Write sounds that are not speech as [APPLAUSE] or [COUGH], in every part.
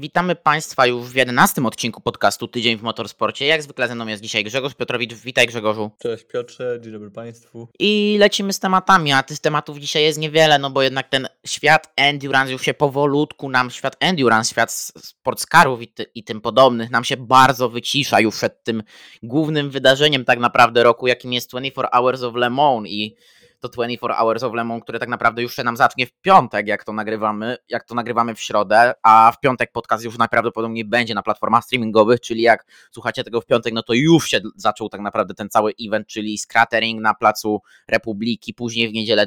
Witamy Państwa już w 11 odcinku podcastu Tydzień w Motorsporcie. Jak zwykle ze mną jest dzisiaj Grzegorz Piotrowicz. Witaj Grzegorzu. Cześć Piotrze, dzień dobry Państwu. I lecimy z tematami, a tych tematów dzisiaj jest niewiele, no bo jednak ten świat endurance już się powolutku nam, świat endurance, świat sportscarów i, ty, i tym podobnych nam się bardzo wycisza już przed tym głównym wydarzeniem tak naprawdę roku, jakim jest 24 Hours of Le Mans i to 24 Hours of Lemon, które tak naprawdę już się nam zacznie w piątek, jak to nagrywamy, jak to nagrywamy w środę, a w piątek podcast już najprawdopodobniej będzie na platformach streamingowych, czyli jak słuchacie tego w piątek, no to już się zaczął tak naprawdę ten cały event, czyli scratering na placu Republiki, później w niedzielę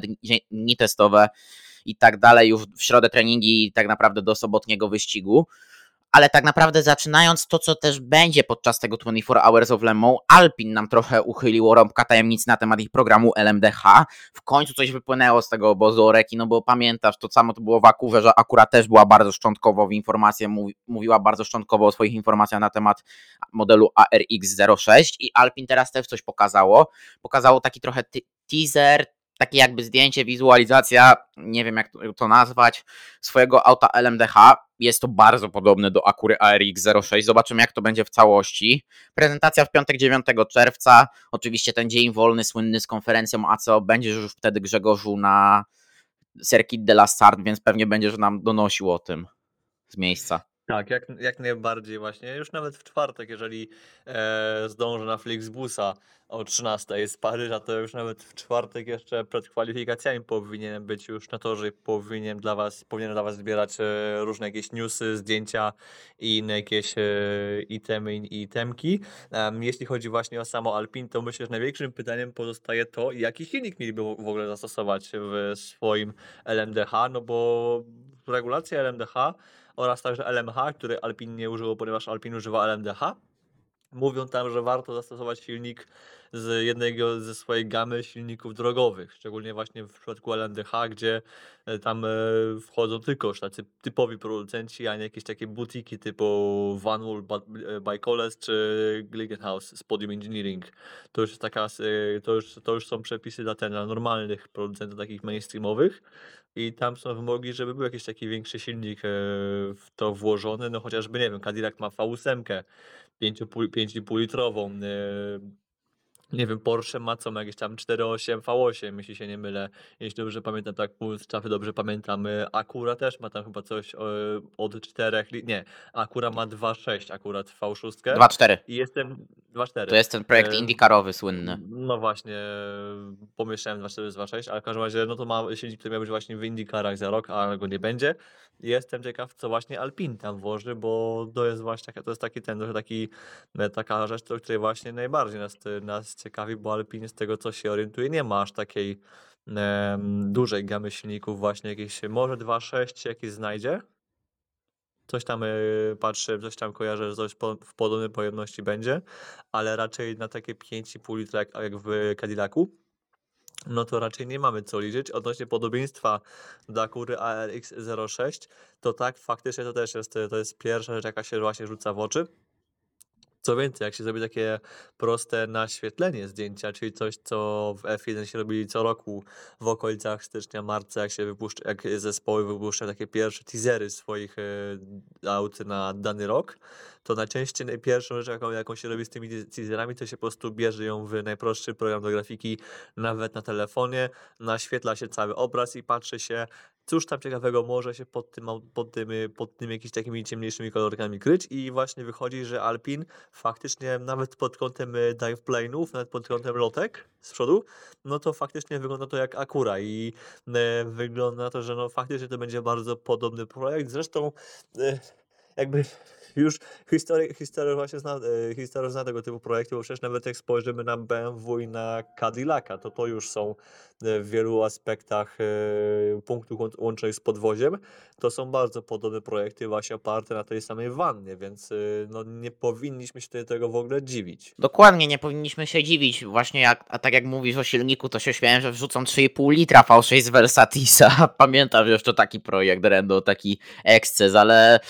dni testowe i tak dalej, już w środę treningi i tak naprawdę do sobotniego wyścigu ale tak naprawdę zaczynając to, co też będzie podczas tego 24 Hours of Le Mans, Alpin nam trochę uchyliło rąbka tajemnic na temat ich programu LMDH. W końcu coś wypłynęło z tego obozu Oreki, no bo pamiętasz, to samo to było w Akurze, że akurat też była bardzo szczątkowo w informacje, mówiła bardzo szczątkowo o swoich informacjach na temat modelu ARX06 i Alpin teraz też coś pokazało. Pokazało taki trochę teaser, takie jakby zdjęcie, wizualizacja, nie wiem jak to nazwać, swojego auta LMDH. Jest to bardzo podobne do Akury ARX 06. Zobaczymy jak to będzie w całości. Prezentacja w piątek 9 czerwca. Oczywiście ten dzień wolny, słynny z konferencją ACO. Będziesz już wtedy Grzegorzu na Circuit de la Start, więc pewnie będziesz nam donosił o tym z miejsca. Tak, jak, jak najbardziej właśnie. Już nawet w czwartek, jeżeli e, zdążę na Flixbusa o 13 jest z Paryża, to już nawet w czwartek jeszcze przed kwalifikacjami powinien być już na torze powinien dla was, powinien dla was zbierać e, różne jakieś newsy, zdjęcia i inne jakieś e, itemy i itemki. Um, jeśli chodzi właśnie o samo Alpine, to myślę, że największym pytaniem pozostaje to, jaki silnik mieliby w ogóle zastosować w swoim LMDH, no bo regulacja LMDH oraz także LMH, który Alpin nie użyło, ponieważ Alpin używa LMDH. Mówią tam, że warto zastosować silnik z jednego ze swojej gamy silników drogowych, szczególnie właśnie w przypadku LMDH, gdzie e, tam e, wchodzą tylko tacy typowi producenci, a nie jakieś takie butiki typu Vanwall, Bicoles czy Glickenhaus z Podium Engineering. To już, taka, e, to już, to już są przepisy dla, ten, dla normalnych producentów takich mainstreamowych i tam są wymogi, żeby był jakiś taki większy silnik w to włożony, no chociażby, nie wiem, Cadillac ma V8, 5,5 litrową, nie wiem, Porsche ma co, ma jakieś tam 4.8 V8, jeśli się nie mylę. Jeśli dobrze pamiętam, tak z czafy dobrze pamiętam. Akura też ma tam chyba coś od 4, nie, Akura ma 2.6 akurat V6. 2.4. I jestem 2.4. To jest ten projekt IndyCarowy słynny. No właśnie, pomieszczałem 2.4 z 2.6, ale w każdym razie, no to ma silnik, który miał być właśnie w IndyCarach za rok, a go nie będzie. Jestem ciekaw, co właśnie Alpine tam włoży, bo to jest właśnie to jest taki ten, taki, e, taka rzecz, o której właśnie najbardziej nas, nas ciekawi, bo Alpine z tego co się orientuje nie ma aż takiej e, dużej gamy silników właśnie jakieś, może 2.6 jakieś znajdzie. Coś tam y, patrzę, coś tam kojarzę, że coś po, w podobnej pojemności będzie, ale raczej na takie 5,5 litra jak, jak w Cadillacu no to raczej nie mamy co liczyć. Odnośnie podobieństwa do Akury ARX 06, to tak, faktycznie to też jest, to jest pierwsza rzecz, jaka się właśnie rzuca w oczy. Co więcej, jak się zrobi takie proste naświetlenie zdjęcia, czyli coś, co w F1 się robi co roku w okolicach stycznia, marca, jak się wypuszcza, jak zespoły wypuszczają takie pierwsze teasery swoich e, aut na dany rok, to najczęściej pierwszą rzecz, jaką, jaką się robi z tymi teaserami, to się po prostu bierze ją w najprostszy program do grafiki, nawet na telefonie, naświetla się cały obraz i patrzy się, cóż tam ciekawego może się pod tym, pod tym, pod tym jakimiś takimi ciemniejszymi kolorkami kryć i właśnie wychodzi, że Alpin faktycznie nawet pod kątem y, dive plane'ów, nawet pod kątem lotek z przodu, no to faktycznie wygląda to jak Akura i e, wygląda na to, że no faktycznie to będzie bardzo podobny projekt. Zresztą e, jakby już historię, historię właśnie zna, e, historię zna tego typu projektów, bo przecież nawet jak spojrzymy na BMW i na Cadillaca, to to już są e, w wielu aspektach e, punktów łączonych z podwoziem, to są bardzo podobne projekty właśnie oparte na tej samej wannie, więc no, nie powinniśmy się tego w ogóle dziwić. Dokładnie, nie powinniśmy się dziwić. Właśnie jak, a tak jak mówisz o silniku, to się śmiałem, że wrzucą 3,5 litra V6 z Versatisa. [LAUGHS] Pamiętam jeszcze taki projekt Rendo, taki eksces, ale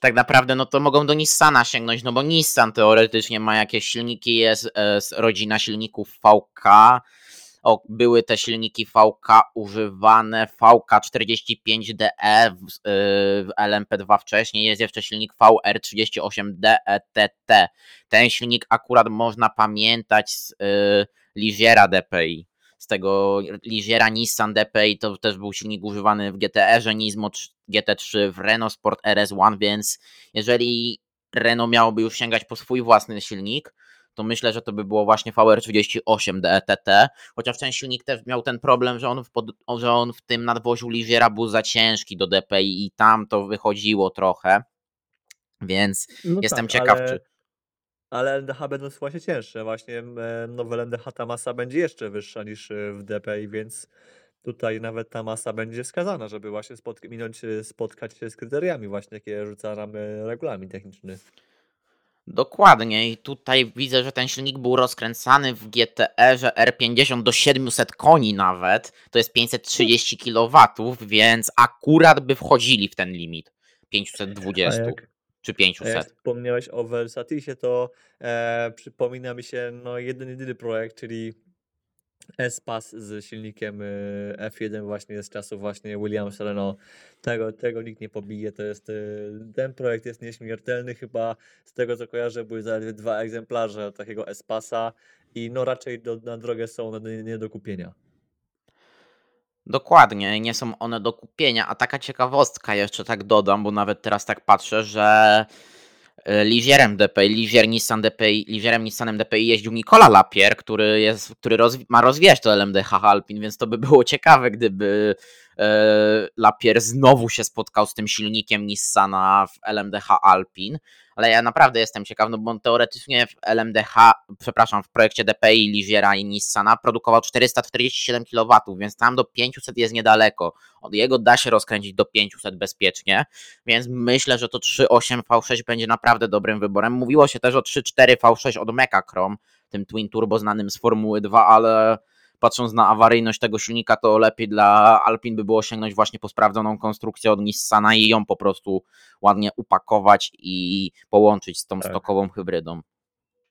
tak naprawdę no to mogą do Nissana sięgnąć, no bo Nissan teoretycznie ma jakieś silniki, jest, jest rodzina silników VK, o, były te silniki VK używane, VK45DE w, yy, w LMP2 wcześniej, jest jeszcze silnik VR38DETT. Ten silnik akurat można pamiętać z yy, Ligiera DPI. Z tego Ligiera Nissan DPI to też był silnik używany w GTR-ze Nismo GT3, w Renault Sport RS1, więc jeżeli Renault miałoby już sięgać po swój własny silnik, to myślę, że to by było właśnie VR38 DETT, chociaż ten silnik też miał ten problem, że on w, pod, że on w tym nadwoziu Ligiera był za ciężki do DPI i tam to wychodziło trochę, więc no jestem tak, ciekaw, ale... czy... Ale LDH będą właśnie cięższe, właśnie e, nowe LDH ta masa będzie jeszcze wyższa niż e, w DPI, więc tutaj nawet ta masa będzie wskazana, żeby właśnie spotk minąć, e, spotkać się z kryteriami właśnie, jakie rzuca nam regulamin techniczny. Dokładnie. I tutaj widzę, że ten silnik był rozkręcany w GTR R50 do 700 koni nawet, to jest 530 kW, więc akurat by wchodzili w ten limit. 520 jak, czy 500. Jak wspomniałeś o Versatisie, to e, przypomina mi się no, jeden jedyny projekt, czyli S-Pass z silnikiem y, F1 właśnie z czasów właśnie Williamsa Renault. Tego, tego nikt nie pobije. To jest, y, ten projekt jest nieśmiertelny. Chyba z tego co kojarzę były zaledwie dwa egzemplarze takiego S-Passa i no raczej do, na drogę są nie, nie do kupienia. Dokładnie, nie są one do kupienia. A taka ciekawostka jeszcze tak dodam, bo nawet teraz tak patrzę, że E, Ligierem DPI, Ligier Nissan DPI, Ligierem Nissanem DPI jeździł Nikola Lapier, który, jest, który rozwi ma rozwijać to LMDH Alpin, więc to by było ciekawe, gdyby e, Lapier znowu się spotkał z tym silnikiem Nissana w LMDH Alpin ale ja naprawdę jestem ciekaw, no bo on teoretycznie w LMDH, przepraszam, w projekcie DPI Ligiera i Nissana produkował 447 kW, więc tam do 500 jest niedaleko. Od jego da się rozkręcić do 500 bezpiecznie, więc myślę, że to 3.8 V6 będzie naprawdę dobrym wyborem. Mówiło się też o 3.4 V6 od Mechachrome, tym Twin Turbo znanym z Formuły 2, ale patrząc na awaryjność tego silnika, to lepiej dla Alpin by było sięgnąć właśnie po sprawdzoną konstrukcję od Nissana i ją po prostu ładnie upakować i połączyć z tą tak. stokową hybrydą.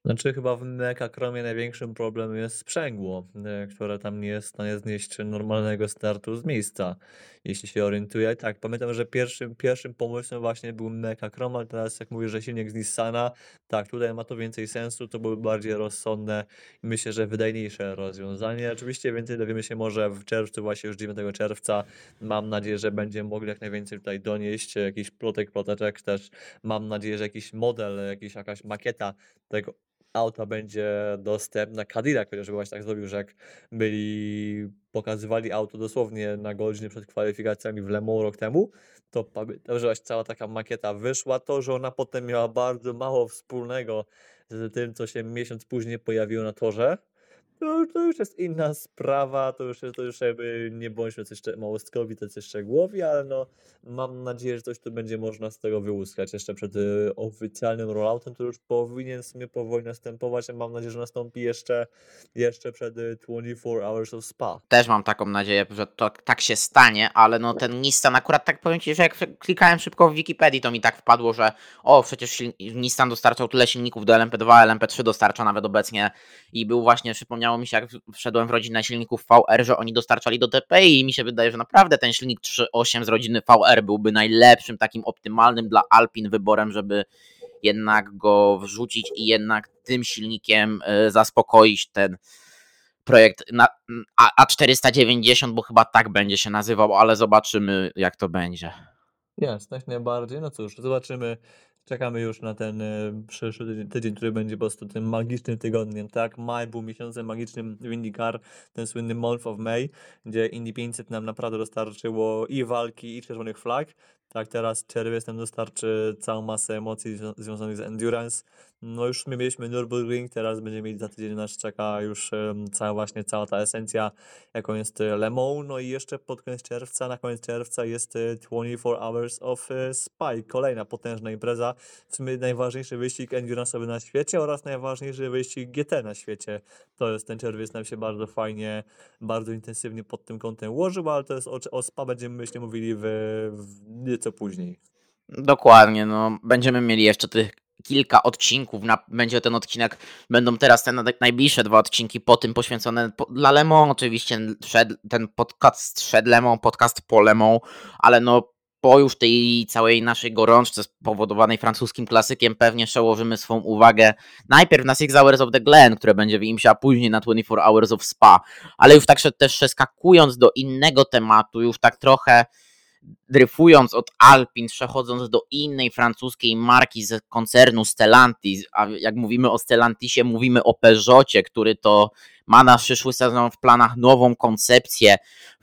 Znaczy chyba w Mekakromie największym problemem jest sprzęgło, e, które tam nie jest w stanie znieść normalnego startu z miejsca, jeśli się orientuję. Tak, pamiętam, że pierwszym, pierwszym pomysłem właśnie był Mekakrom, ale teraz jak mówię, że silnik z Nissana, tak, tutaj ma to więcej sensu, to były bardziej rozsądne i myślę, że wydajniejsze rozwiązanie. Oczywiście więcej dowiemy się może w czerwcu, właśnie już 9 czerwca. Mam nadzieję, że będziemy mogli jak najwięcej tutaj donieść, jakiś plotek, ploteczek też. Mam nadzieję, że jakiś model, jakiś, jakaś makieta tego auta będzie dostępna. Cadillac chociażby właśnie tak zrobił, że jak byli, pokazywali auto dosłownie na godzinę przed kwalifikacjami w Le Mans rok temu, to że właśnie cała taka makieta wyszła. To, że ona potem miała bardzo mało wspólnego z tym, co się miesiąc później pojawiło na torze, to, to już jest inna sprawa, to już, to już jakby nie bądźmy coś małostkowi, tacy szczegółowi, ale no mam nadzieję, że coś tu będzie można z tego wyłuskać jeszcze przed y, oficjalnym rolloutem, to już powinien w sumie powoli następować, a mam nadzieję, że nastąpi jeszcze, jeszcze przed 24 y, Hours of Spa. Też mam taką nadzieję, że to tak się stanie, ale no ten Nissan akurat tak powiem Ci, że jak klikałem szybko w Wikipedii, to mi tak wpadło, że o, przecież Nissan dostarczał tyle silników do LMP2, LMP3 dostarcza nawet obecnie i był właśnie, przypomniał przypomniało mi się, jak wszedłem w rodzinę silników VR, że oni dostarczali do TPI i mi się wydaje, że naprawdę ten silnik 3.8 z rodziny VR byłby najlepszym, takim optymalnym dla Alpin wyborem, żeby jednak go wrzucić i jednak tym silnikiem e, zaspokoić ten projekt na A490, bo chyba tak będzie się nazywał, ale zobaczymy jak to będzie. Jasne, jak najbardziej. No cóż, zobaczymy Czekamy już na ten e, przyszły tydzień, który będzie po prostu tym magicznym tygodniem, tak? Maj był miesiącem magicznym w IndyCar, ten słynny Month of May, gdzie Indy 500 nam naprawdę dostarczyło i walki, i czerwonych flag. Tak, teraz czerwiec nam dostarczy całą masę emocji związanych z endurance. No już my mieliśmy Nürburgring, teraz będziemy mieli za tydzień nas czeka już cała właśnie cała ta esencja, jaką jest e, Le Mans. No i jeszcze pod koniec czerwca, na koniec czerwca jest 24 e, Hours of Spy, kolejna potężna impreza. W sumie najważniejszy wyścig endurance'owy na świecie oraz najważniejszy wyścig GT na świecie. To jest ten czerwiec nam się bardzo fajnie, bardzo intensywnie pod tym kątem ułożył, ale to jest o, o Spa będziemy myślę mówili w, w nieco później. Dokładnie, no będziemy mieli jeszcze tych kilka odcinków. Na, będzie ten odcinek, będą teraz te najbliższe dwa odcinki po tym poświęcone po, dla Lemon. Oczywiście ten podcast szedł Lemon, podcast po Lemon, ale no po już tej całej naszej gorączce spowodowanej francuskim klasykiem pewnie przełożymy swą uwagę najpierw na Six Hours of the Glen, które będzie w Imsie, a później na 24 Hours of Spa. Ale już tak też przeskakując do innego tematu, już tak trochę dryfując od Alpin, przechodząc do innej francuskiej marki z koncernu Stellantis, a jak mówimy o Stellantisie, mówimy o Peugeotie, który to ma na przyszły sezon w planach nową koncepcję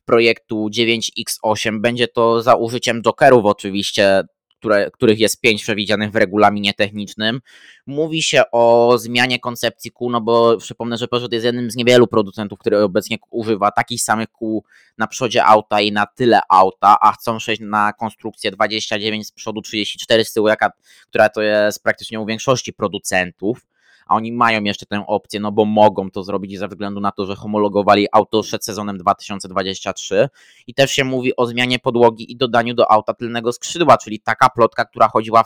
projektu 9X8. Będzie to za użyciem Jokerów oczywiście, które, których jest pięć przewidzianych w regulaminie technicznym. Mówi się o zmianie koncepcji kół, no bo przypomnę, że Peugeot jest jednym z niewielu producentów, który obecnie używa takich samych kół na przodzie auta i na tyle auta, a chcą przejść na konstrukcję 29 z przodu, 34 z tyłu, jaka, która to jest praktycznie u większości producentów a oni mają jeszcze tę opcję, no bo mogą to zrobić ze względu na to, że homologowali auto przed sezonem 2023 i też się mówi o zmianie podłogi i dodaniu do auta tylnego skrzydła, czyli taka plotka, która chodziła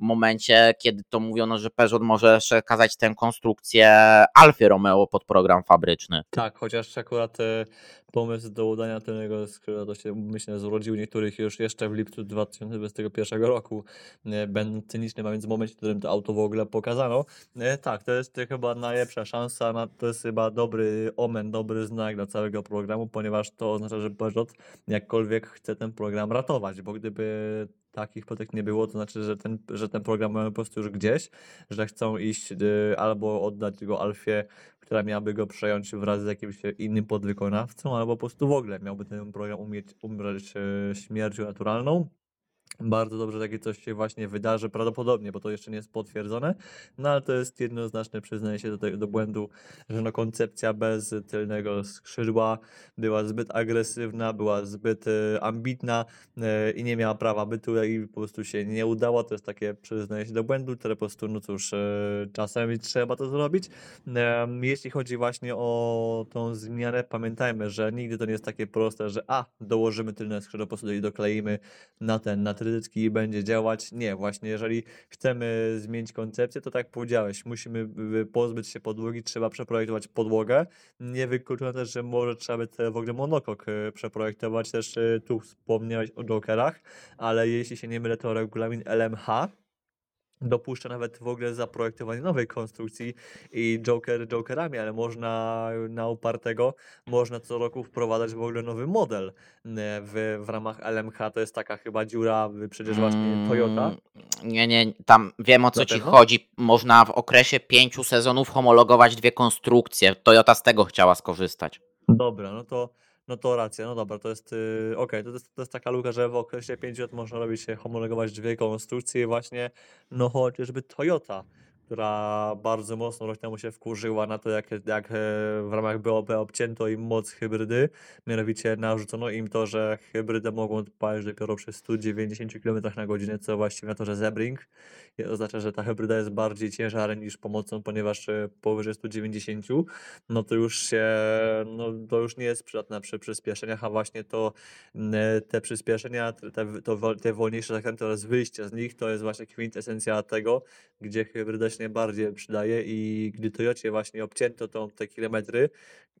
w momencie, kiedy to mówiono, że Peugeot może przekazać tę konstrukcję Alfie Romeo pod program fabryczny. Tak, chociaż akurat e, pomysł do udania tylnego skrzydła to się myślę zrodził niektórych już jeszcze w lipcu 2021 roku, e, będąc cynicznym, a więc w momencie, w którym to auto w ogóle pokazano. E, tak, to jest chyba najlepsza szansa, to jest chyba dobry omen, dobry znak dla całego programu, ponieważ to oznacza, że Peugeot jakkolwiek chce ten program ratować, bo gdyby takich plotek nie było, to znaczy, że ten, że ten program mamy po prostu już gdzieś, że chcą iść y, albo oddać go Alfie, która miałaby go przejąć wraz z jakimś innym podwykonawcą, albo po prostu w ogóle miałby ten program umieć umrzeć y, śmiercią naturalną. Bardzo dobrze takie coś się właśnie wydarzy, prawdopodobnie, bo to jeszcze nie jest potwierdzone, no ale to jest jednoznaczne przyznanie się do, tego, do błędu, że no koncepcja bez tylnego skrzydła była zbyt agresywna, była zbyt e, ambitna e, i nie miała prawa bytu i po prostu się nie udała. To jest takie przyznanie się do błędu, które po prostu, no cóż, e, czasem trzeba to zrobić. Jeśli chodzi właśnie o tą zmianę, pamiętajmy, że nigdy to nie jest takie proste, że a, dołożymy tylne skrzydło, po prostu i dokleimy na ten, na ten kredytki będzie działać. Nie, właśnie jeżeli chcemy zmienić koncepcję, to tak powiedziałeś, musimy pozbyć się podłogi, trzeba przeprojektować podłogę. Nie wykluczone też, że może trzeba by w ogóle monokok e, przeprojektować. Też e, tu wspomniałeś o jokerach, ale jeśli się nie mylę, to regulamin LMH dopuszcza nawet w ogóle zaprojektowanie nowej konstrukcji i Joker Jokerami, ale można na upartego, można co roku wprowadzać w ogóle nowy model w, w ramach LMH, to jest taka chyba dziura, przecież właśnie Toyota. Mm, nie, nie, tam wiem o co ci chodzi. Można w okresie pięciu sezonów homologować dwie konstrukcje. Toyota z tego chciała skorzystać. Dobra, no to no to racja, no dobra, to jest, yy, okej, to jest to jest taka luka, że w okresie 5 lat można robić, się homologować dwie konstrukcje właśnie, no chociażby Toyota która bardzo mocno rok temu się wkurzyła na to, jak, jak e, w ramach BOP obcięto im moc hybrydy. Mianowicie narzucono im to, że hybrydę mogą odpalić dopiero przy 190 km na godzinę, co właściwie na to, że Zebring oznacza, że ta hybryda jest bardziej ciężarem niż pomocą, ponieważ e, powyżej 190, no to już się, no to już nie jest przydatne przy przyspieszeniach, a właśnie to te przyspieszenia, te, to, te wolniejsze zakręty oraz wyjście z nich, to jest właśnie kwintesencja tego, gdzie hybryda się najbardziej przydaje i gdy Toyocie właśnie obcięto tą, te kilometry,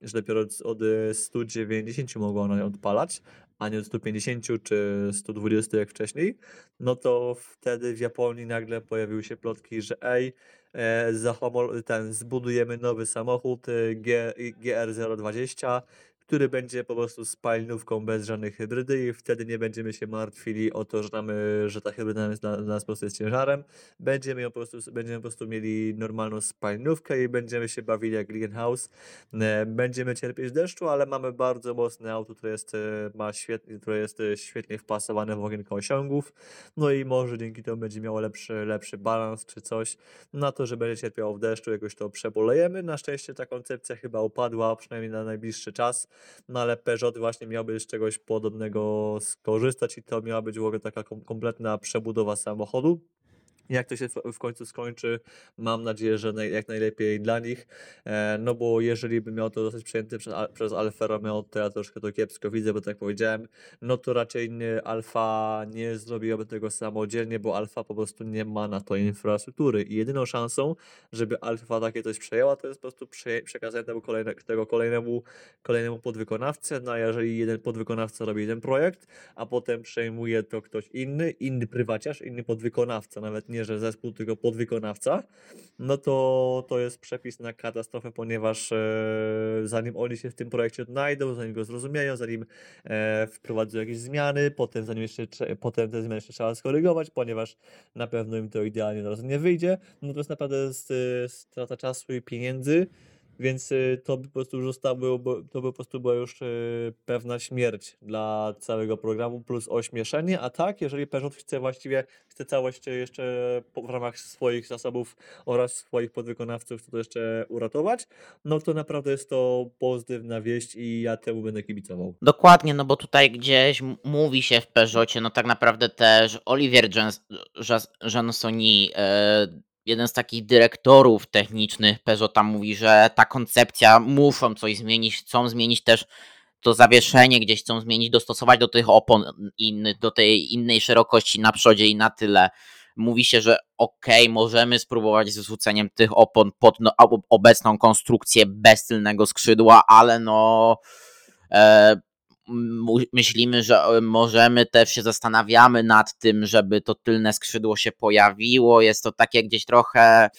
że dopiero od 190 mogła ona odpalać, a nie od 150 czy 120 jak wcześniej, no to wtedy w Japonii nagle pojawiły się plotki, że ej, e, ten, zbudujemy nowy samochód e, G, GR020, który będzie po prostu spalinówką bez żadnej hybrydy i wtedy nie będziemy się martwili o to, że, tam, że ta hybryda jest dla, nas po prostu jest ciężarem. Będziemy ją po prostu, będziemy po prostu mieli normalną spalinówkę i będziemy się bawili jak House. E, będziemy cierpieć deszczu, ale mamy bardzo mocne auto, które jest, e, ma świetnie, które jest e, świetnie wpasowane w okienko osiągów. No i może dzięki temu będzie miało lepszy, lepszy balans czy coś. Na to, że będzie cierpiało w deszczu, jakoś to przepolejemy. Na szczęście ta koncepcja chyba upadła, przynajmniej na najbliższy czas. No ale Peugeot właśnie miałby z czegoś podobnego skorzystać i to miała być w ogóle taka kompletna przebudowa samochodu. Jak to się w końcu skończy. Mam nadzieję, że jak najlepiej dla nich, e, no bo jeżeli by miał to zostać przejęty przez przez Alfę Romeo, to ja troszkę to kiepsko widzę, bo tak jak powiedziałem, no to raczej Alfa nie zrobiłaby tego samodzielnie, bo Alfa po prostu nie ma na to infrastruktury. I jedyną szansą, żeby Alfa takie coś przejęła, to jest po prostu prze przekazanie tego kolejne tego kolejnemu kolejnemu podwykonawcy, no a jeżeli jeden podwykonawca robi jeden projekt, a potem przejmuje to ktoś inny, inny prywaciarz, inny podwykonawca, nawet nie, że zespół, tylko podwykonawca, no to to jest przepis na katastrofę, ponieważ, e, zanim oni się w tym projekcie odnajdą, zanim go zrozumieją, zanim, e, wprowadzą jakieś zmiany, potem zanim jeszcze cze potem te zmiany jeszcze trzeba skorygować, ponieważ na pewno im to idealnie od razu nie wyjdzie, no to jest naprawdę strata czasu i pieniędzy, więc, y, to by po prostu już zostało to by po prostu była już, y, pewna śmierć dla całego programu plus ośmieszenie, a tak, jeżeli Peugeot chce właściwie chce całość jeszcze po w ramach swoich zasobów oraz swoich podwykonawców to jeszcze uratować, no to naprawdę jest to pozytywna wieść i ja temu będę kibicował. Dokładnie, no bo tutaj gdzieś mówi się w Peugeocie, no tak naprawdę też Olivier Jans Jansoni, e, jeden z takich dyrektorów technicznych Peugeota mówi, że ta koncepcja muszą coś zmienić, chcą zmienić też to zawieszenie, gdzieś chcą zmienić, dostosować do tych opon innych, do tej innej szerokości na przodzie i na tyle. Mówi się, że okej, okay, możemy spróbować z wrzuceniem tych opon pod no, obecną konstrukcję bez tylnego skrzydła, ale no e, myślimy, że e, możemy, też się zastanawiamy nad tym, żeby to tylne skrzydło się pojawiło. Jest to takie gdzieś trochę,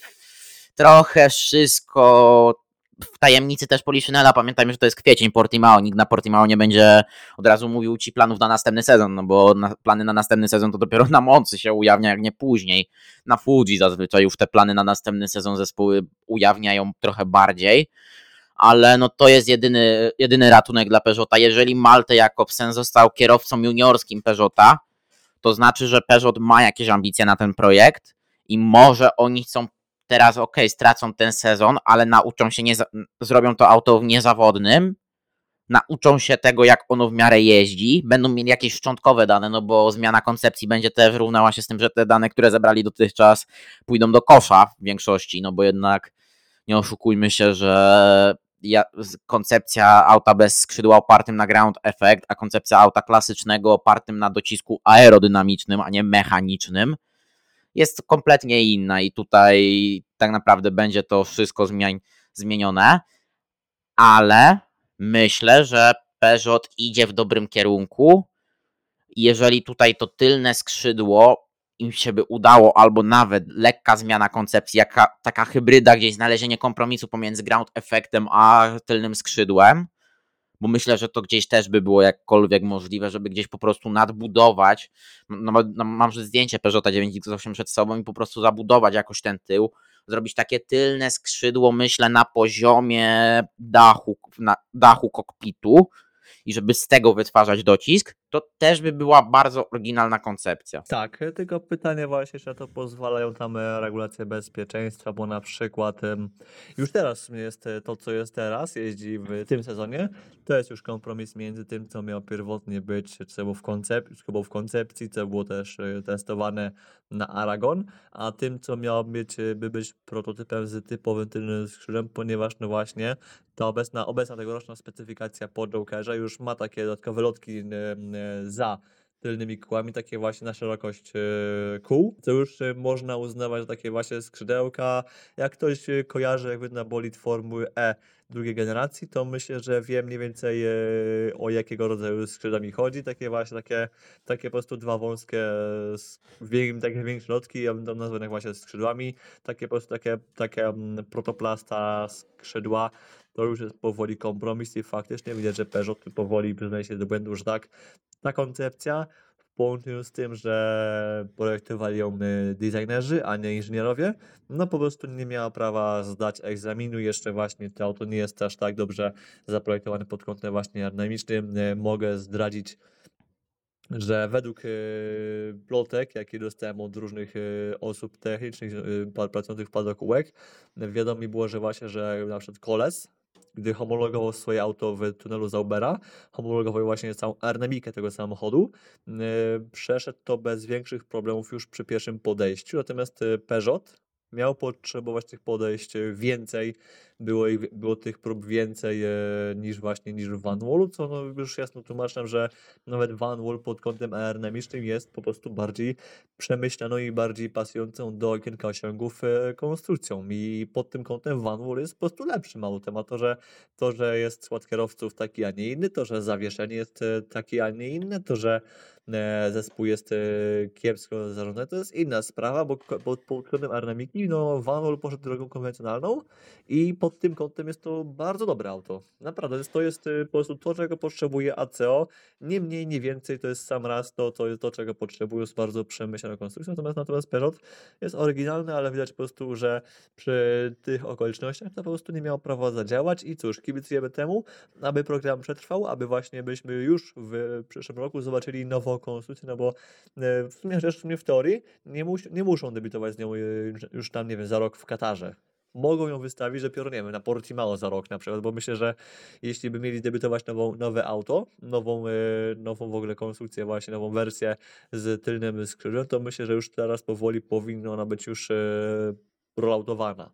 trochę wszystko w tajemnicy też Poliszynela. Pamiętajmy, że to jest kwiecień Portimao. Nikt na Portimao nie będzie od razu mówił ci planów na następny sezon, no bo na, plany na następny sezon to dopiero [LAUGHS] na mocy się ujawnia, jak nie później. Na Fuji zazwyczaj już te plany na następny sezon zespoły ujawniają trochę bardziej ale no to jest jedyny, jedyny ratunek dla Peugeota. Jeżeli Malte Jakobsen został kierowcą juniorskim Peugeota, to znaczy, że Peugeot ma jakieś ambicje na ten projekt i może oni chcą teraz, ok, stracą ten sezon, ale nauczą się, nie, zrobią to auto niezawodnym, nauczą się tego, jak ono w miarę jeździ, będą mieli jakieś szczątkowe dane, no bo zmiana koncepcji będzie też równała się z tym, że te dane, które zebrali dotychczas, pójdą do kosza w większości, no bo jednak nie oszukujmy się, że koncepcja auta bez skrzydła opartym na ground effect, a koncepcja auta klasycznego opartym na docisku aerodynamicznym, a nie mechanicznym, jest kompletnie inna i tutaj tak naprawdę będzie to wszystko zmienione, ale myślę, że Peugeot idzie w dobrym kierunku. Jeżeli tutaj to tylne skrzydło im się by udało, albo nawet lekka zmiana koncepcji, jaka, taka hybryda, gdzieś znalezienie kompromisu pomiędzy ground efektem a tylnym skrzydłem, bo myślę, że to gdzieś też by było jakkolwiek możliwe, żeby gdzieś po prostu nadbudować. No, no, mam zdjęcie Peugeota 9X8 przed sobą i po prostu zabudować jakoś ten tył, zrobić takie tylne skrzydło, myślę, na poziomie dachu, na dachu kokpitu, i żeby z tego wytwarzać docisk, to też by była bardzo oryginalna koncepcja. Tak, tylko pytanie właśnie, czy na to pozwalają tam e, regulacje bezpieczeństwa, bo na przykład już teraz jest e, to, co jest teraz, jeździ w tym sezonie, to jest już kompromis między tym, co miał pierwotnie być, co było w, koncep- co było w koncepcji, co było też e, testowane na Aragon, a tym, co miało być, by być prototypem z typowym tylnym skrzydłem, ponieważ no właśnie ta obecna, obecna tegoroczna specyfikacja po Jokerze już ma takie dodatkowe lotki za tylnymi kółami, takie właśnie na szerokość e, kół, co już e, można uznawać za takie właśnie skrzydełka. Jak ktoś e, kojarzy jakby na bolid Formuły E drugiej generacji, to myślę, że wiem mniej więcej o jakiego rodzaju skrzydła mi chodzi. Takie właśnie, takie, takie po prostu dwa wąskie, takie większe lotki, ja bym tam nazwał właśnie skrzydłami. Takie po prostu takie, takie mm, protoplasta skrzydła to już jest powoli kompromis i faktycznie widać, że Peugeot powoli przyznaje się do błędu, że tak, ta koncepcja w połączeniu z tym, że projektowali ją y, designerzy, a nie inżynierowie, no po prostu nie miała prawa zdać egzaminu. Jeszcze właśnie to auto nie jest aż tak dobrze zaprojektowane pod kątem właśnie aerodynamicznym. Y, mogę zdradzić, że według y, plotek, jakie dostałem od różnych osób technicznych pracujących w padoku wiadomo mi było, że właśnie, że na przykład koles gdy homologował swoje auto w tunelu Zaubera, homologował właśnie całą aerodynamikę tego samochodu, yy, przeszedł to bez większych problemów już przy pierwszym podejściu, natomiast yy, Peugeot miał potrzebować tych podejść e, więcej, było, ich, było tych prób więcej e, niż właśnie niż w Van Wallu, co no już jasno tłumaczę, że nawet Van Wall pod kątem aerodynamicznym jest po prostu bardziej przemyślaną i bardziej pasującą do okienka osiągów e, konstrukcją. I pod tym kątem Van Wall jest po prostu lepszym autem, a to, że to, że jest skład kierowców taki, a nie inny, to, że zawieszenie jest e, takie, a nie inne, to, że zespół jest e, kiepsko zarządzany, to jest inna sprawa, bo pod, kątem aerodynamiki, no Van poszedł drogą konwencjonalną i pod tym kątem jest to bardzo dobre auto. Naprawdę, to jest e, po prostu to, czego potrzebuje ACO, nie mniej, nie więcej, to jest sam raz to, to jest to, czego potrzebuje, jest bardzo przemyślana konstrukcja, natomiast natomiast Peugeot jest oryginalny, ale widać po prostu, że przy tych okolicznościach to po prostu nie miało prawa zadziałać. I cóż, kibicujemy temu, aby program przetrwał, aby właśnie byśmy już w przyszłym roku zobaczyli nową konstrukcję, no bo e, w sumie w sumie w teorii nie, mus, nie muszą debiutować z nią e, już tam, nie wiem, za rok w Katarze. Mogą ją wystawić dopiero, nie wiem, na Portimao za rok na przykład, bo myślę, że jeśli by mieli debiutować nową, nowe auto, nową, e, nową w ogóle konstrukcję, właśnie nową wersję z tylnym skrzyżem, to myślę, że już teraz powoli powinna ona być już rolloutowana.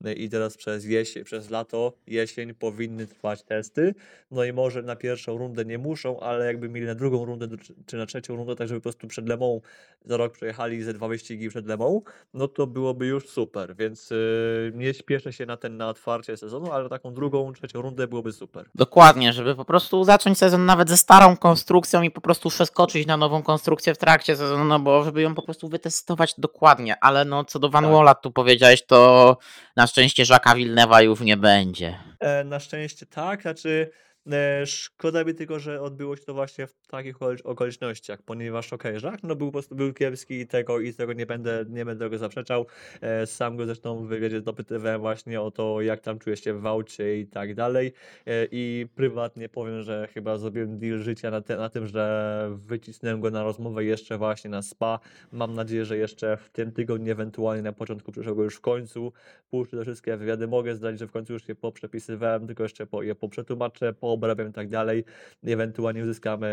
No I teraz przez jesień, przez lato, jesień powinny trwać testy. No i może na pierwszą rundę nie muszą, ale jakby mieli na drugą rundę czy na trzecią rundę, tak żeby po prostu przed Lemą za rok przejechali ze dwa wyścigi przed Lemą, no to byłoby już super. Więc yy, nie śpieszę się na ten na otwarcie sezonu, ale taką drugą, trzecią rundę byłoby super. Dokładnie, żeby po prostu zacząć sezon nawet ze starą konstrukcją i po prostu przeskoczyć na nową konstrukcję w trakcie sezonu, no bo żeby ją po prostu wytestować dokładnie, ale no co do Van Tak. Walla tu powiedziałeś, to na szczęście Żaka Wilnewa już nie będzie. E, na szczęście tak, znaczy e, szkoda mi tylko, że odbyło się to właśnie w takich okol- okolicznościach, ponieważ okej, Żak no był po prostu był kiepski i tego, i tego nie będę, nie będę tego zaprzeczał. E, sam go zresztą w wywiadzie dopytywałem właśnie o to, jak tam czuje się w aucie i tak dalej. E, I prywatnie powiem, że chyba zrobiłem deal życia na, te, na tym, że wycisnąłem go na rozmowę jeszcze właśnie na spa. Mam nadzieję, że jeszcze w tym tygodniu, ewentualnie na początku przyszłego już w końcu puszczę te wszystkie wywiady. Mogę zdać, że w końcu już je poprzepisywałem, tylko jeszcze po, je poprzetłumaczę, poobrabiam i tak dalej. Ewentualnie uzyskamy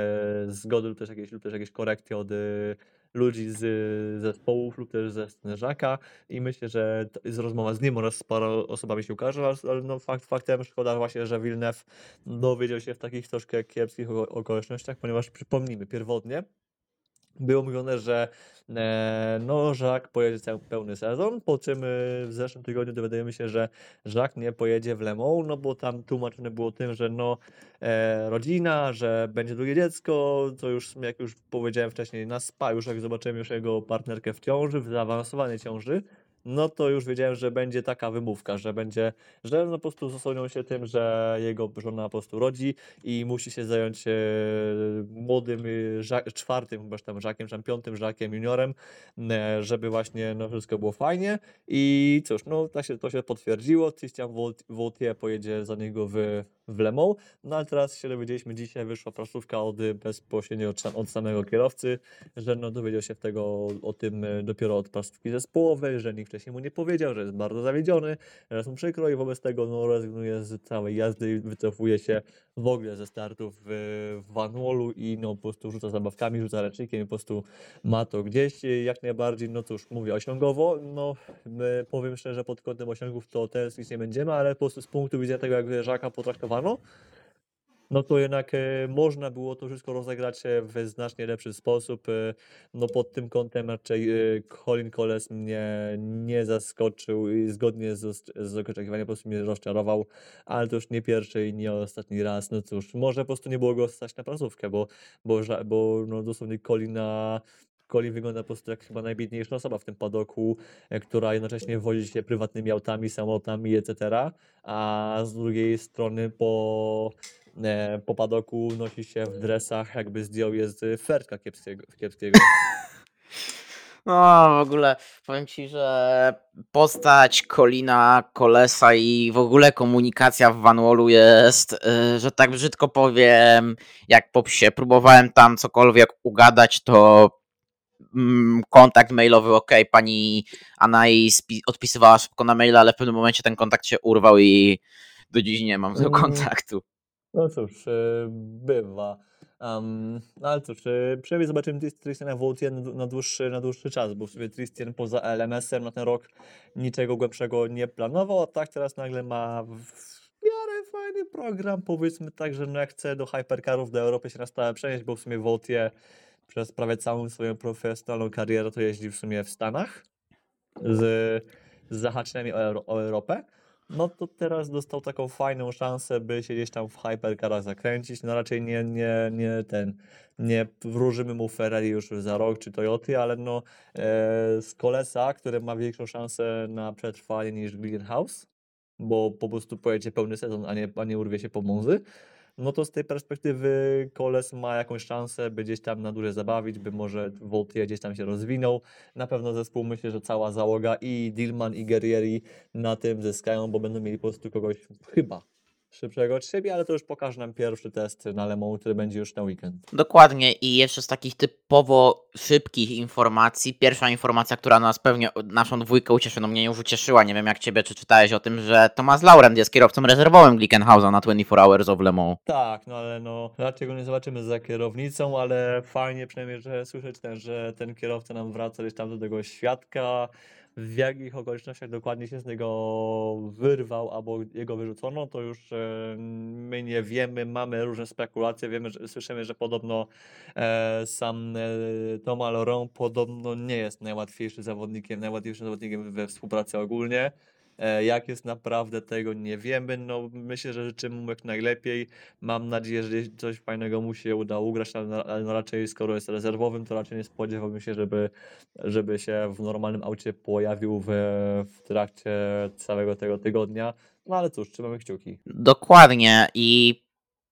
zgody lub też jakieś, lub też jakieś korekty od y, ludzi z y, zespołów lub też ze Żaka i myślę, że jest rozmowa z nim oraz z paroma osobami się ukaże, ale- no fakt faktem szkoda właśnie, że Wilnew dowiedział się w takich troszkę kiepskich oko- okolicznościach, ponieważ przypomnijmy, pierwotnie było mówione, że e, no, Żak pojedzie cały pełny sezon, po czym e, w zeszłym tygodniu dowiadujemy się, że Żak nie pojedzie w Le Mans, no bo tam tłumaczone było tym, że no e, rodzina, że będzie drugie dziecko, to już jak już powiedziałem wcześniej na spa, już jak zobaczyłem już jego partnerkę w ciąży, w zaawansowanej ciąży, no to już wiedziałem, że będzie taka wymówka, że będzie, że no po prostu zasłonią się tym, że jego żona po prostu rodzi i musi się zająć e, młodym, Ża- czwartym, chyba tam Żakiem, czy tam piątym Żakiem juniorem, e, żeby właśnie no, wszystko było fajnie. I cóż, no to się, to się potwierdziło, Christian Vautier pojedzie za niego w, w Le Mans, no ale teraz się dowiedzieliśmy dzisiaj, wyszła prasówka od, y, bezpośrednio od, od samego kierowcy, że no dowiedział się tego o tym e, dopiero od prasówki zespołowej, że nikt wcześniej mu nie powiedział, że jest bardzo zawiedziony, że jest mu przykro i wobec tego no, rezygnuje z całej jazdy i wycofuje się w ogóle ze startów w, w Van Wallu i no po prostu rzuca zabawkami, rzuca ręcznikiem i po prostu ma to gdzieś e, jak najbardziej, no cóż, mówię osiągowo, no powiem szczerze, pod kątem osiągów to tęsknić nie będziemy, ale po prostu z punktu widzenia tego, jak Żaka potraktowano, no to jednak e, można było to wszystko rozegrać e, w znacznie lepszy sposób. E, no pod tym kątem raczej Colin Coles mnie nie zaskoczył i zgodnie z, z oczekiwaniem po prostu mnie rozczarował, ale to już nie pierwszy i nie ostatni raz. No cóż, może po prostu nie było go stać na pracówkę, bo, bo, bo no dosłownie Colina Colin wygląda po prostu jak chyba najbiedniejsza osoba w tym padoku, e, która jednocześnie wozi się prywatnymi autami, samolotami, etc. A z drugiej strony po e, po padoku nosi się w dresach, jakby zdjął je z fertka kiepskiego. kiepskiego. [LAUGHS] No w ogóle powiem ci, że postać Colina Kolesa i w ogóle komunikacja w Van Wallu jest, y, że tak brzydko powiem, jak po psie. Próbowałem tam cokolwiek ugadać, to kontakt mailowy, ok, pani Anai spi- odpisywała szybko na maila, ale w pewnym momencie ten kontakt się urwał i Do dziś nie mam tego Mm. kontaktu. No cóż, e, bywa. Um, no ale cóż, e, przynajmniej zobaczymy Tris- Tristiana Vautier na, dłu- na, dłuższy, na dłuższy czas, bo w sumie Tristian poza LMS-em na ten rok niczego głębszego nie planował, a tak teraz nagle ma miarę fajny program, powiedzmy tak, że no jak chce do hypercarów do Europy się na stałe przenieść, bo w sumie Vautier przez prawie całą swoją profesjonalną karierę to jeździ w sumie w Stanach z, z zahaczeniami o, Euro, o Europę. No to teraz dostał taką fajną szansę, by się gdzieś tam w hypercarach zakręcić. No raczej nie, nie, nie ten, nie wróżymy mu Ferrari już za rok czy Toyoty, ale no e, z Kolesa, który ma większą szansę na przetrwanie niż Glickenhaus, bo po prostu pojedzie pełny sezon, a nie, a nie urwie się po Monzy. No to z tej perspektywy Koles ma jakąś szansę, by gdzieś tam na dłużej zabawić, by może Voltier gdzieś tam się rozwinął. Na pewno zespół myślę, że cała załoga i Dillman i Guerrieri na tym zyskają, bo będą mieli po prostu kogoś chyba szybszego od siebie, ale to już pokaże nam pierwszy test na Le Mans, który będzie już na weekend. Dokładnie i jeszcze z takich typowo szybkich informacji, pierwsza informacja, która nas pewnie, naszą dwójkę ucieszy, no mnie już ucieszyła, nie wiem jak ciebie, czy czytałeś o tym, że Thomas Laurent jest kierowcą rezerwowym Glickenhausa na 24 Hours of Le Mans. Tak, no ale no raczej go nie zobaczymy za kierownicą, ale fajnie przynajmniej, że słyszeć ten, że ten kierowca nam wraca gdzieś tam do tego świadka, w jakich okolicznościach dokładnie się z niego wyrwał albo jego wyrzucono, to już e, my nie wiemy, mamy różne spekulacje, wiemy, że słyszymy, że podobno e, sam e, Thomas Laurent podobno nie jest najłatwiejszym zawodnikiem, najłatwiejszym zawodnikiem we współpracy ogólnie. E, Jak jest naprawdę, tego nie wiemy. No, myślę, że życzymy mu jak najlepiej. Mam nadzieję, że coś fajnego mu się uda ugrać, ale no raczej skoro jest rezerwowym, to raczej nie spodziewałbym się, żeby, żeby się w normalnym aucie pojawił w, w trakcie całego tego tygodnia. No ale cóż, trzymamy kciuki. Dokładnie i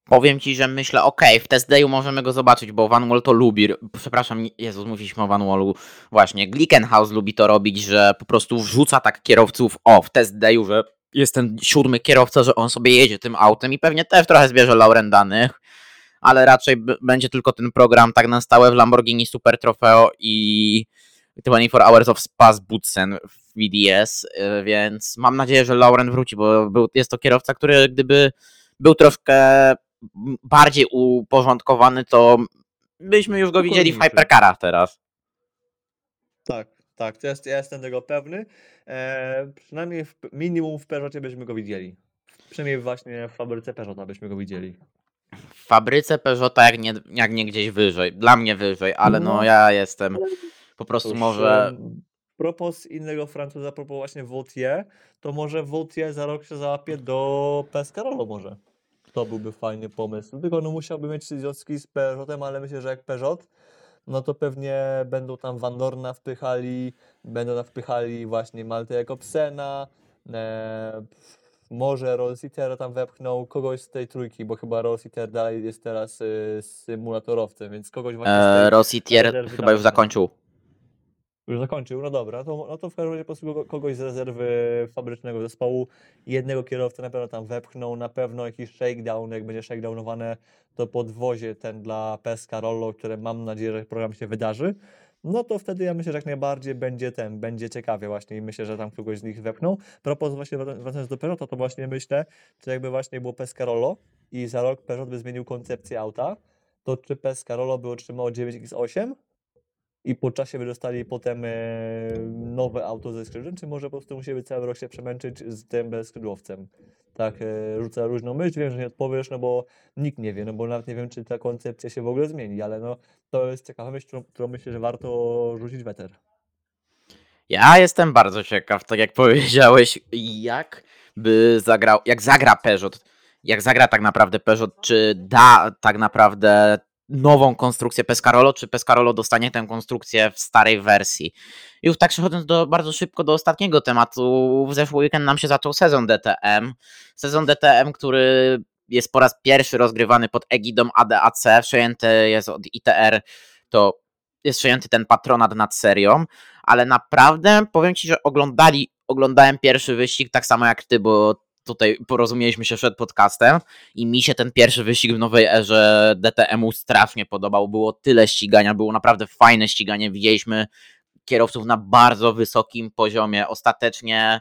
powiem ci, że myślę, okej, w test dayu możemy go zobaczyć, bo Van Wall to lubi, przepraszam, Jezus, mówiliśmy o Van Wallu, właśnie, Glickenhaus lubi to robić, że po prostu wrzuca tak kierowców, o, w test dayu, że jest ten siódmy kierowca, że on sobie jedzie tym autem i pewnie też trochę zbierze Lauren danych, ale raczej b- będzie tylko ten program tak na stałe w Lamborghini Super Trofeo i 24 Hours of Spa z Butsen w VDS, y, więc mam nadzieję, że Lauren wróci, bo był, jest to kierowca, który gdyby był troszkę bardziej uporządkowany, to byśmy już go widzieli w Spokojniejszy. hypercarach teraz. Tak, tak, to jest, ja jestem tego pewny. E, przynajmniej w, minimum w Peugeotie byśmy go widzieli. Przynajmniej właśnie w fabryce Peugeota byśmy go widzieli. W fabryce Peugeota jak nie, jak nie gdzieś wyżej, dla mnie wyżej, ale no No. ja jestem po prostu Cóż, może... Propos innego Francuza, propos właśnie Vautier, to może Vautier za rok się załapie do Pescarolo może. To byłby fajny pomysł. Tylko no musiałby mieć związki z Peugeotem, ale myślę, że jak Peugeot, no to pewnie będą tam Van Dorna wpychali, będą tam wpychali właśnie Maltę Jakobsena, e, może Rollsittera tam wepchną, kogoś z tej trójki, bo chyba Rollsitter dalej jest teraz y, symulatorowcem, więc kogoś właśnie z tej E, rezerwy chyba już zakończył. Już zakończył, no dobra, to, no to w każdym razie po prostu kogo- kogoś z rezerwy fabrycznego zespołu, jednego kierowcę na pewno tam wepchną, na pewno jakiś shakedown, jak będzie shakedownowane, to podwozie ten dla Pescarolo, które mam nadzieję, że program się wydarzy, no to wtedy ja myślę, że jak najbardziej będzie ten, będzie ciekawie właśnie i myślę, że tam kogoś z nich wepchną. Propos właśnie wraca- wracając do Peugeota, to właśnie myślę, czy jakby właśnie było Pescarolo i za rok Peugeot by zmienił koncepcję auta, to czy Pescarolo by otrzymało 9X8 i po czasie by dostali potem e, nowe auto ze skrzydłem, czy może po prostu musieli cały rok się przemęczyć z tym bezskrzydłowcem? Tak, e, rzucę różną myśl, wiem, że nie odpowiesz, no bo nikt nie wie, no bo nawet nie wiem, czy ta koncepcja się w ogóle zmieni, ale no to jest ciekawa myśl, którą, którą myślę, że warto rzucić weter. Ja jestem bardzo ciekaw, tak jak powiedziałeś, jak by zagrał, jak zagra Peugeot, jak zagra tak naprawdę Peugeot, czy da tak naprawdę nową konstrukcję Pescarolo, czy Pescarolo dostanie tę konstrukcję w starej wersji. Już tak przechodząc do, bardzo szybko do ostatniego tematu, w zeszły weekend nam się zaczął sezon DTM. Sezon DTM, który jest po raz pierwszy rozgrywany pod egidą ADAC, przejęty jest od ITR, to jest przejęty ten patronat nad serią, ale naprawdę powiem Ci, że oglądali, oglądałem pierwszy wyścig tak samo jak Ty, bo tutaj porozumieliśmy się przed podcastem i mi się ten pierwszy wyścig w nowej erze DTM-u strasznie podobał. Było tyle ścigania, było naprawdę fajne ściganie. Widzieliśmy kierowców na bardzo wysokim poziomie. Ostatecznie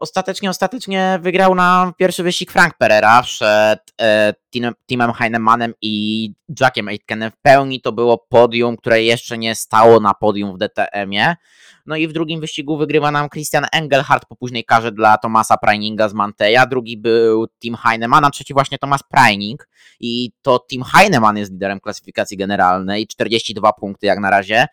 Ostatecznie, ostatecznie wygrał nam pierwszy wyścig Frank Pereira przed e, Tim- Timem Heinemannem i Jackiem Aitkenem. W pełni to było podium, które jeszcze nie stało na podium w DTM-ie. No i w drugim wyścigu wygrywa nam Christian Engelhardt po późnej karze dla Tomasa Preininga z Manteja. Drugi był Tim Heinemann, a trzeci właśnie Thomas Preining. I to Tim Heinemann jest liderem klasyfikacji generalnej. 42 punkty jak na razie.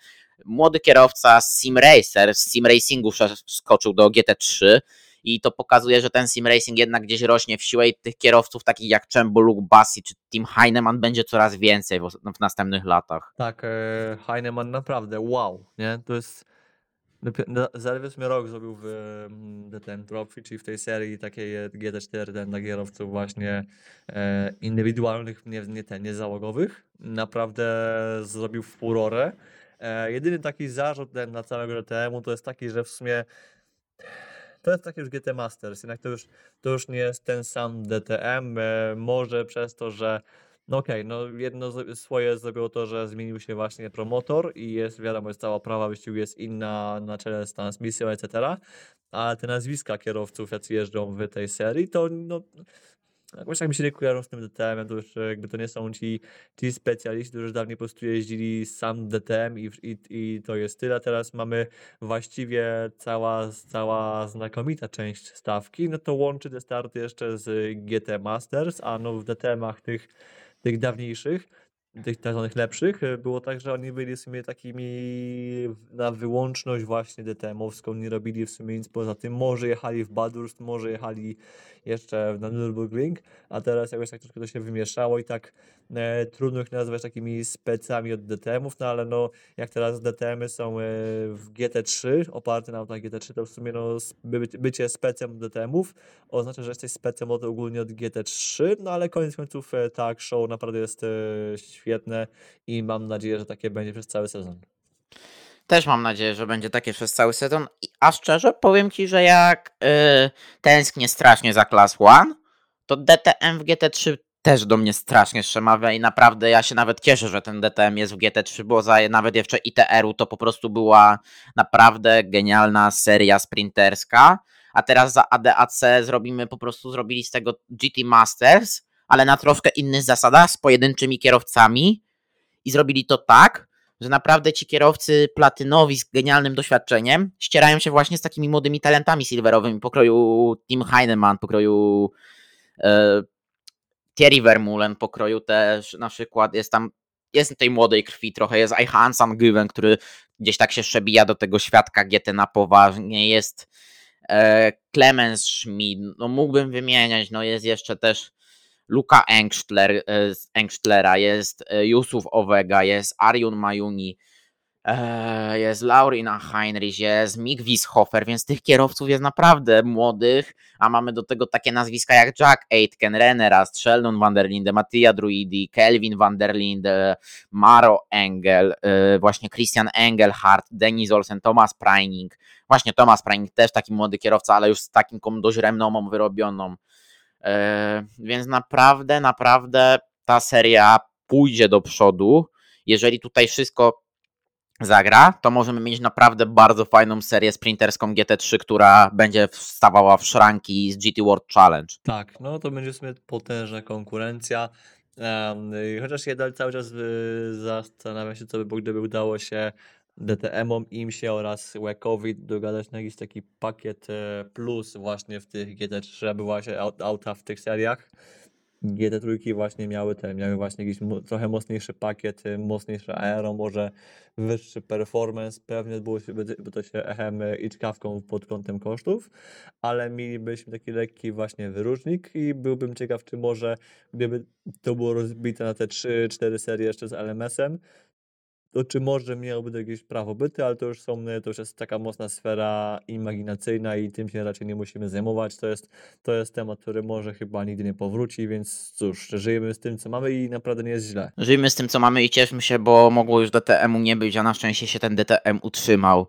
Młody kierowca Sim Racer, z Sim Racingu skoczył do GT3 i to pokazuje, że ten sim racing jednak gdzieś rośnie w siłę i tych kierowców takich jak Czembo, Luke Bassi czy Tim Heinemann będzie coraz więcej w, w następnych latach. Tak, e, Heinemann naprawdę wow, nie? To jest na- zaledwie w sumie rok zrobił w mm, DTM Trophy, czyli w tej serii takiej e, GT4 ten dla kierowców właśnie e, indywidualnych, nie, nie, ten, nie załogowych. Naprawdę zrobił furorę. E, jedyny taki zarzut ten dla całego DTM-u to jest taki, że w sumie to jest takie już GT Masters, jednak to już, to już nie jest ten sam DTM, e, może przez to, że no okej, no jedno swoje zrobiło to, że zmienił się właśnie promotor i jest, wiadomo, jest cała prawa wyścigu jest inna na czele z transmisją, etc. Ale te nazwiska kierowców, jacy jeżdżą w tej serii, to no, jakoś tak mi się nie kojarzą z tym DTM-em, to już e, jakby to nie są ci, ci specjaliści, którzy dawniej po prostu jeździli sam DTM i, i, i to jest tyle. Teraz mamy właściwie cała, cała znakomita część stawki, no to łączy te starty jeszcze z GT Masters, a no w DTM-ach tych, tych dawniejszych, tych tak zwanych lepszych, e, było tak, że oni byli w sumie takimi na wyłączność właśnie DTM-owską, nie robili w sumie nic poza tym, może jechali w Badurst, może jechali jeszcze na Nürburgring, a teraz jakoś tak troszkę to się wymieszało i tak e, trudno ich nazwać takimi specami od DTM-ów, no ale no jak teraz DTM-y są e, w GT3, oparte na autach GT3, to w sumie no, by, bycie specem DTM-ów oznacza, że jesteś specem od, ogólnie od GT3, no ale koniec końców e, tak, show naprawdę jest e, świetne i mam nadzieję, że takie będzie przez cały sezon. Też mam nadzieję, że będzie takie przez cały sezon. A szczerze powiem ci, że jak y, tęsknię strasznie za Class One, to DTM w GT3 też do mnie strasznie przemawia i naprawdę ja się nawet cieszę, że ten DTM jest w GT3, bo za nawet jeszcze ITR-u to po prostu była naprawdę genialna seria sprinterska, a teraz za ADAC zrobimy po prostu zrobili z tego GT Masters, ale na troszkę innych zasadach, z pojedynczymi kierowcami. I zrobili to tak, że naprawdę ci kierowcy platynowi z genialnym doświadczeniem ścierają się właśnie z takimi młodymi talentami silverowymi pokroju Tim Heinemann, pokroju e, Thierry Vermeulen, pokroju też na przykład jest tam jest tej młodej krwi trochę, jest Ayhan Sangyven, który gdzieś tak się przebija do tego świadka GT na poważnie, jest e, Clemens Schmid, no mógłbym wymieniać, no jest jeszcze też Luka Engstler, e, z Engstlera, jest e, Yusuf Owega, jest Ariun Majuni, e, jest Laurina Heinrich, jest Mick Wieshofer, więc tych kierowców jest naprawdę młodych, a mamy do tego takie nazwiska jak Jack Aitken, René Rast, Sheldon van der Linde, Mattia Druidi, Kelvin van der Linde, Maro Engel, e, właśnie Christian Engelhardt, Denis Olsen, Thomas Preining, właśnie Thomas Preining też taki młody kierowca, ale już z takim dość renomą wyrobioną. E, Więc naprawdę, naprawdę ta seria pójdzie do przodu. Jeżeli tutaj wszystko zagra, to możemy mieć naprawdę bardzo fajną serię sprinterską GT3, która będzie wstawała w szranki z GT World Challenge. Tak, no to będzie w sumie potężna konkurencja. Chociaż ja cały czas y, zastanawiam się, co by było, gdyby udało się DTM-om, IMSie oraz WEC-owi dogadać na jakiś taki pakiet e, plus właśnie w tych GT3, aby właśnie aut- auta w tych seriach. GT3 właśnie miały te, miały właśnie jakiś trochę mocniejszy pakiet, y, mocniejsze aero, może wyższy performance, pewnie było się, by, by to się echem y, i czkawką pod kątem kosztów, ale mielibyśmy taki lekki właśnie wyróżnik i byłbym ciekaw, czy może gdyby to było rozbite na te 3-4 serie jeszcze z LMS-em, to czy może miałoby to jakieś prawo byty, ale to już są, to już jest taka mocna sfera imaginacyjna i tym się raczej nie musimy zajmować. To jest, to jest temat, który może chyba nigdy nie powróci, więc cóż, żyjemy z tym, co mamy i naprawdę nie jest źle. Żyjmy z tym, co mamy i cieszmy się, bo mogło już DTM-u nie być, a na szczęście się ten DTM utrzymał.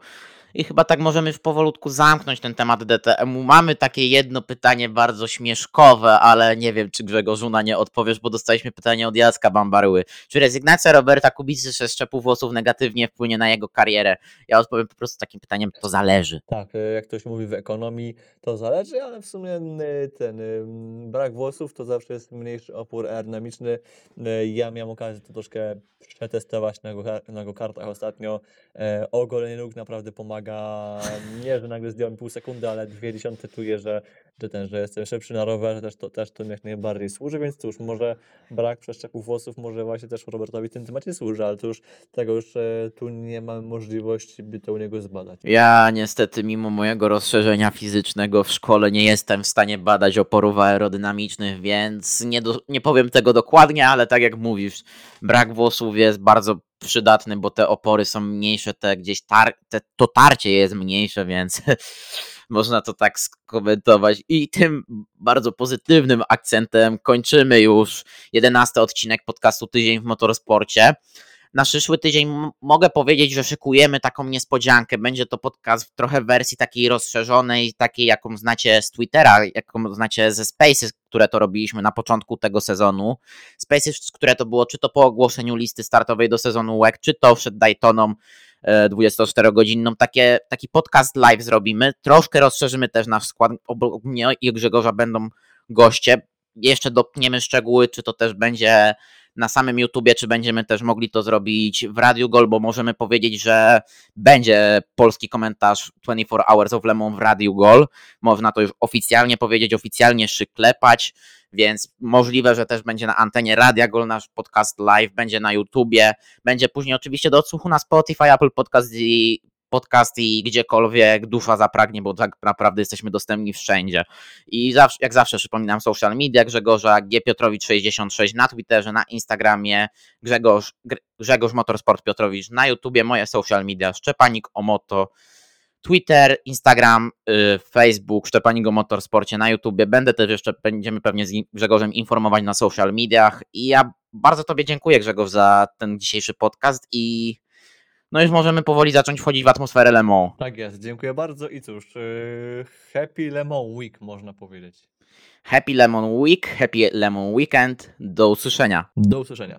I chyba tak możemy już powolutku zamknąć ten temat DTM-u. Mamy takie jedno pytanie bardzo śmieszkowe, ale nie wiem, czy Grzegorzu na nie odpowiesz, bo dostaliśmy pytanie od Jacka Bambaryły. Czy rezygnacja Roberta Kubicy ze szczepu włosów negatywnie wpłynie na jego karierę? Ja odpowiem po prostu takim pytaniem, to zależy. Tak, e, jak ktoś mówi w ekonomii, to zależy, ale w sumie e, ten e, brak włosów to zawsze jest mniejszy opór aerodynamiczny. Ja miałem okazję to troszkę przetestować na, go, na go kartach ostatnio. Ogolenie nóg naprawdę pomaga. Nie, że nagle zdjąłem pół sekundy, ale dwie dziesiąte czuję, że, że ten, że jestem szybszy na rowerze, też to, też to mi jak najbardziej służy, więc cóż, może brak przeszczepu włosów może właśnie też Robertowi w tym temacie służy, ale to już tego już e, tu nie mamy możliwości, by to u niego zbadać. Ja niestety, mimo mojego rozszerzenia fizycznego w szkole, nie jestem w stanie badać oporów aerodynamicznych, więc nie, do, nie powiem tego dokładnie, ale tak jak mówisz, brak włosów jest bardzo przydatny, bo te opory są mniejsze, te gdzieś tar te, to tarcie jest mniejsze, więc [LAUGHS] można to tak skomentować. I tym bardzo pozytywnym akcentem kończymy już jedenasty odcinek podcastu Tydzień w Motorsporcie na przyszły tydzień mogę powiedzieć, że szykujemy taką niespodziankę. Będzie to podcast w trochę wersji takiej rozszerzonej, takiej jaką znacie z Twittera, jaką znacie ze Spaces, które to robiliśmy na początku tego sezonu. Spaces, które to było czy to po ogłoszeniu listy startowej do sezonu WEC, czy to przed Daytoną e, 24-godzinną. Takie, taki podcast live zrobimy. Troszkę rozszerzymy też nasz skład. Obok mnie i Grzegorza będą goście. Jeszcze dopniemy szczegóły, czy to też będzie na samym YouTubie, czy będziemy też mogli to zrobić w Radiu Gol, bo możemy powiedzieć, że będzie polski komentarz 24 Hours of Lemon w Radiu Gol. Można to już oficjalnie powiedzieć, oficjalnie szyklepać, więc możliwe, że też będzie na antenie Radia Gol nasz podcast live, będzie na YouTubie, będzie później oczywiście do odsłuchu na Spotify, Apple Podcast i podcast i gdziekolwiek dusza zapragnie, bo tak naprawdę jesteśmy dostępni wszędzie. I zawsze, jak zawsze przypominam social media Grzegorza, G Piotrowicz 66 na Twitterze, na Instagramie, Grzegorz, Gr- Grzegorz Motorsport Piotrowicz na YouTubie, moje social media Szczepanik o Moto, Twitter, Instagram, y, Facebook, Szczepanik o Motorsporcie na YouTubie. Będę też jeszcze, będziemy pewnie z Grzegorzem informować na social mediach i ja bardzo Tobie dziękuję Grzegorz za ten dzisiejszy podcast i no już możemy powoli zacząć wchodzić w atmosferę Le Mans. Tak jest, dziękuję bardzo i cóż, yy, happy Lemon Week można powiedzieć. Happy Lemon Week, Happy Lemon Weekend, do usłyszenia. Do usłyszenia.